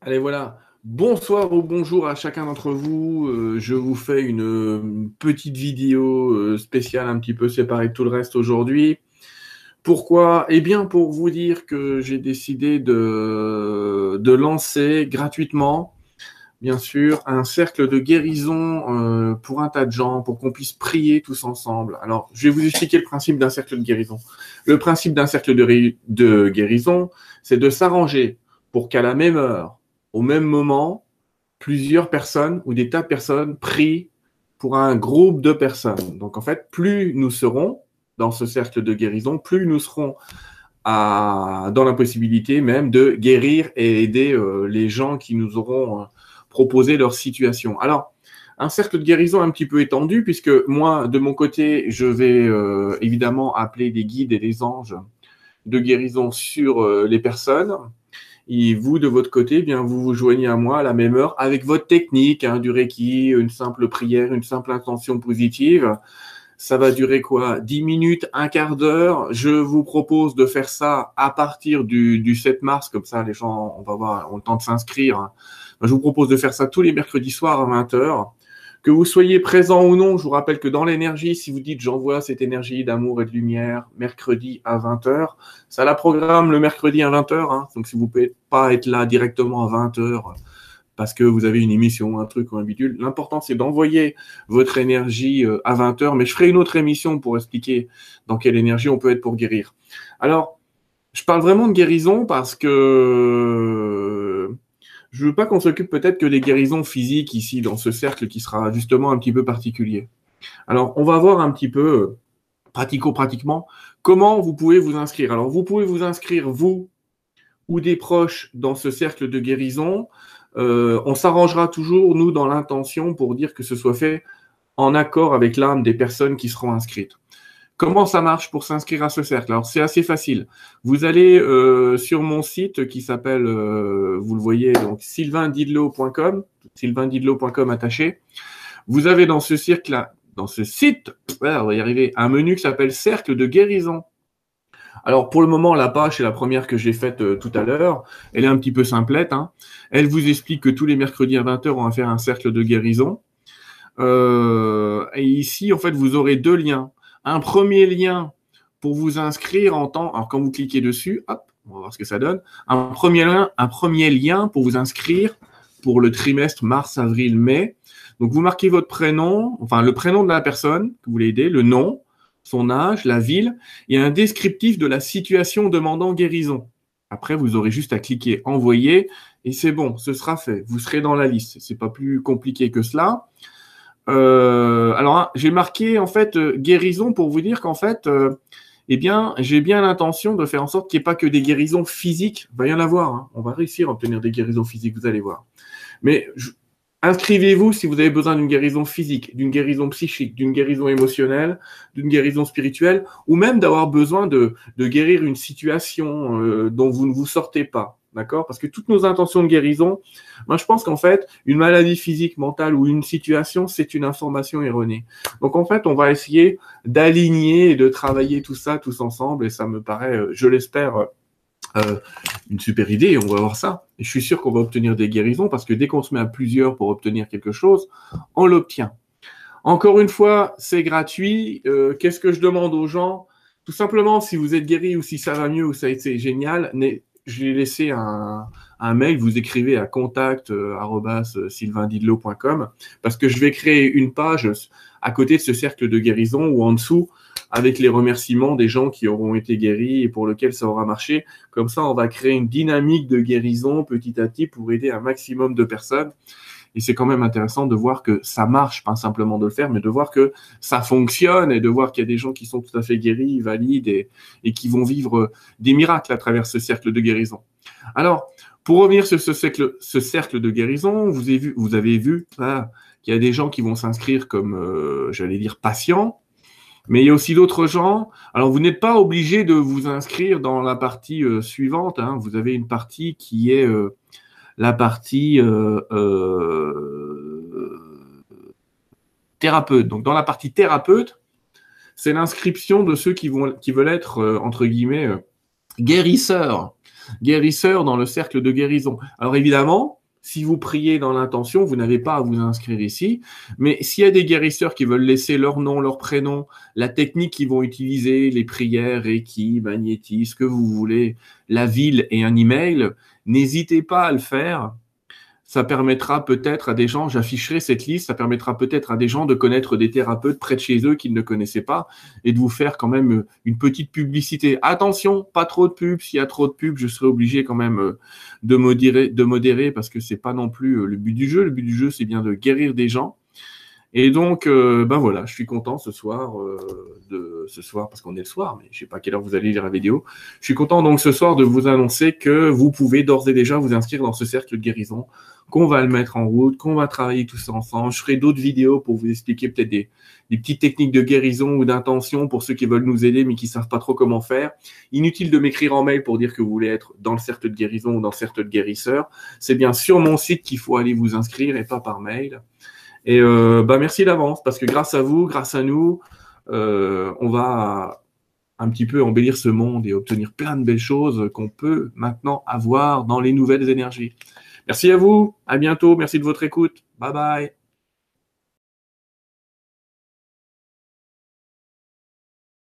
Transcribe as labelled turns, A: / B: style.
A: Allez, voilà. Bonsoir ou bonjour à chacun d'entre vous. Euh, je vous fais une, petite vidéo euh, spéciale, un petit peu séparée de tout le reste aujourd'hui. Pourquoi? Eh bien, pour vous dire que j'ai décidé de, lancer gratuitement, bien sûr, un cercle de guérison euh, pour un tas de gens, pour qu'on puisse prier tous ensemble. Alors, je vais vous expliquer le principe d'un cercle de guérison. Le principe d'un cercle de guérison, c'est de s'arranger pour qu'à la même heure, au même moment, plusieurs personnes ou des tas de personnes prient pour un groupe de personnes. Donc en fait, plus nous serons dans ce cercle de guérison, plus nous serons dans la possibilité même de guérir et aider euh, les gens qui nous auront euh, proposé leur situation. Alors, un cercle de guérison un petit peu étendu, puisque moi, de mon côté, je vais euh, évidemment appeler des guides et des anges de guérison sur les personnes. Et vous, de votre côté, eh bien vous vous joignez à moi à la même heure avec votre technique, hein, du Reiki, une simple prière, une simple intention positive. Ça va durer quoi? 10 minutes, un quart d'heure? Je vous propose de faire ça à partir du, du 7 mars, comme ça les gens, on va voir, on le temps de s'inscrire. Je vous propose de faire ça tous les mercredis soirs à 20 heures. Que vous soyez présent ou non, je vous rappelle que dans l'énergie, si vous dites j'envoie cette énergie d'amour et de lumière mercredi à 20h, ça la programme le mercredi à 20h. Hein. Donc si vous ne pouvez pas être là directement à 20h parce que vous avez une émission, un truc ou un bidule, l'important c'est d'envoyer votre énergie euh, à 20h. Mais je ferai une autre émission pour expliquer dans quelle énergie on peut être pour guérir. Alors, je parle vraiment de guérison parce que je veux pas qu'on s'occupe peut-être que des guérisons physiques ici dans ce cercle qui sera justement un petit peu particulier. Alors, on va voir un petit peu euh, pratico-pratiquement comment vous pouvez vous inscrire. Alors, vous pouvez vous inscrire vous ou des proches dans ce cercle de guérison. Euh, on s'arrangera toujours nous dans l'intention pour dire que ce soit fait en accord avec l'âme des personnes qui seront inscrites. Comment ça marche pour s'inscrire à ce cercle? Alors c'est assez facile. Vous allez euh, sur mon site qui s'appelle, euh, vous le voyez, donc sylvaindidlo.com, sylvaindidlo.com attaché. Vous avez dans ce cercle dans ce site, on va y arriver, un menu qui s'appelle Cercle de guérison. Alors pour le moment, la page, c'est la première que j'ai faite euh, tout à l'heure. Elle est un petit peu simplette. Hein. Elle vous explique que tous les mercredis à 20h, on va faire un cercle de guérison. et ici, en fait, vous aurez deux liens un premier lien pour vous inscrire en temps. Alors, quand vous cliquez dessus, hop, on va voir ce que ça donne. Un premier lien, pour vous inscrire pour le trimestre mars, avril, mai. Donc, vous marquez votre prénom, enfin, le prénom de la personne que vous voulez aider, le nom, son âge, la ville et un descriptif de la situation demandant guérison. Après, vous aurez juste à cliquer envoyer et c'est bon, ce sera fait. Vous serez dans la liste. C'est pas plus compliqué que cela. Euh, alors, hein, j'ai marqué en fait euh, guérison pour vous dire qu'en fait, euh, eh bien, j'ai bien l'intention de faire en sorte qu'il n'y ait pas que des guérisons physiques. Il va y en avoir. Hein. On va réussir à obtenir des guérisons physiques, vous allez voir. Mais inscrivez-vous si vous avez besoin d'une guérison physique, d'une guérison psychique, d'une guérison émotionnelle, d'une guérison spirituelle, ou même d'avoir besoin de, de, guérir une situation dont vous ne vous sortez pas. D'accord? Parce que toutes nos intentions de guérison, moi je pense qu'en fait, une maladie physique, mentale ou une situation, c'est une information erronée. Donc en fait, on va essayer d'aligner et de travailler tout ça tous ensemble et ça me paraît, euh, je l'espère, euh, euh, une super idée et on va voir ça. Je suis sûr qu'on va obtenir des guérisons parce que dès qu'on se met à plusieurs pour obtenir quelque chose, on l'obtient. Encore une fois, c'est gratuit. Qu'est-ce que je demande aux gens? Tout simplement, si vous êtes guéri ou si ça va mieux ou ça a été génial, je lui ai laissé un, mail, vous écrivez à contact euh, parce que je vais créer une page à côté de ce cercle de guérison ou en dessous avec les remerciements des gens qui auront été guéris et pour lesquels ça aura marché. Comme ça, on va créer une dynamique de guérison petit à petit pour aider un maximum de personnes. Et c'est quand même intéressant de voir que ça marche, pas simplement de le faire, mais de voir que ça fonctionne et de voir qu'il y a des gens qui sont tout à fait guéris, valides et, et qui vont vivre des miracles à travers ce cercle de guérison. Alors, pour revenir sur ce cercle, ce cercle de guérison, vous avez vu, qu'il y a des gens qui vont s'inscrire comme, euh, j'allais dire, patients, mais il y a aussi d'autres gens. Alors, vous n'êtes pas obligé de vous inscrire dans la partie euh, suivante. Hein. Vous avez une partie qui est euh, la partie thérapeute. Donc dans la partie thérapeute, c'est l'inscription de ceux qui, veulent être, entre guillemets, guérisseurs. Guérisseurs dans le cercle de guérison. Alors évidemment, si vous priez dans l'intention, vous n'avez pas à vous inscrire ici. Mais s'il y a des guérisseurs qui veulent laisser leur nom, leur prénom, la technique qu'ils vont utiliser, les prières, Reiki, Magnétis, ce que vous voulez, la ville et un email, n'hésitez pas à le faire ça permettra peut-être à des gens, j'afficherai cette liste, ça permettra peut-être à des gens de connaître des thérapeutes près de chez eux qu'ils ne connaissaient pas et de vous faire quand même euh, une petite publicité. Attention, pas trop de pubs. S'il y a trop de pubs, je serai obligé quand même euh, de modérer, de modérer parce que c'est pas non plus euh, le but du jeu. Le but du jeu, c'est bien de guérir des gens. Et donc, ben voilà, je suis content ce soir de ce soir parce qu'on est le soir, mais je sais pas quelle heure vous allez lire la vidéo. Je suis content donc ce soir de vous annoncer que vous pouvez d'ores et déjà vous inscrire dans ce cercle de guérison qu'on va le mettre en route, qu'on va travailler tous ensemble. Je ferai d'autres vidéos pour vous expliquer peut-être des, petites techniques de guérison ou d'intention pour ceux qui veulent nous aider mais qui savent pas trop comment faire. Inutile de m'écrire en mail pour dire que vous voulez être dans le cercle de guérison ou dans le cercle de guérisseur. C'est bien sur mon site qu'il faut aller vous inscrire et pas par mail. Et euh, bah merci d'avance parce que grâce à vous, grâce à nous, on va un petit peu embellir ce monde et obtenir plein de belles choses qu'on peut maintenant avoir dans les nouvelles énergies. Merci à vous. À bientôt. Merci de votre écoute. Bye bye.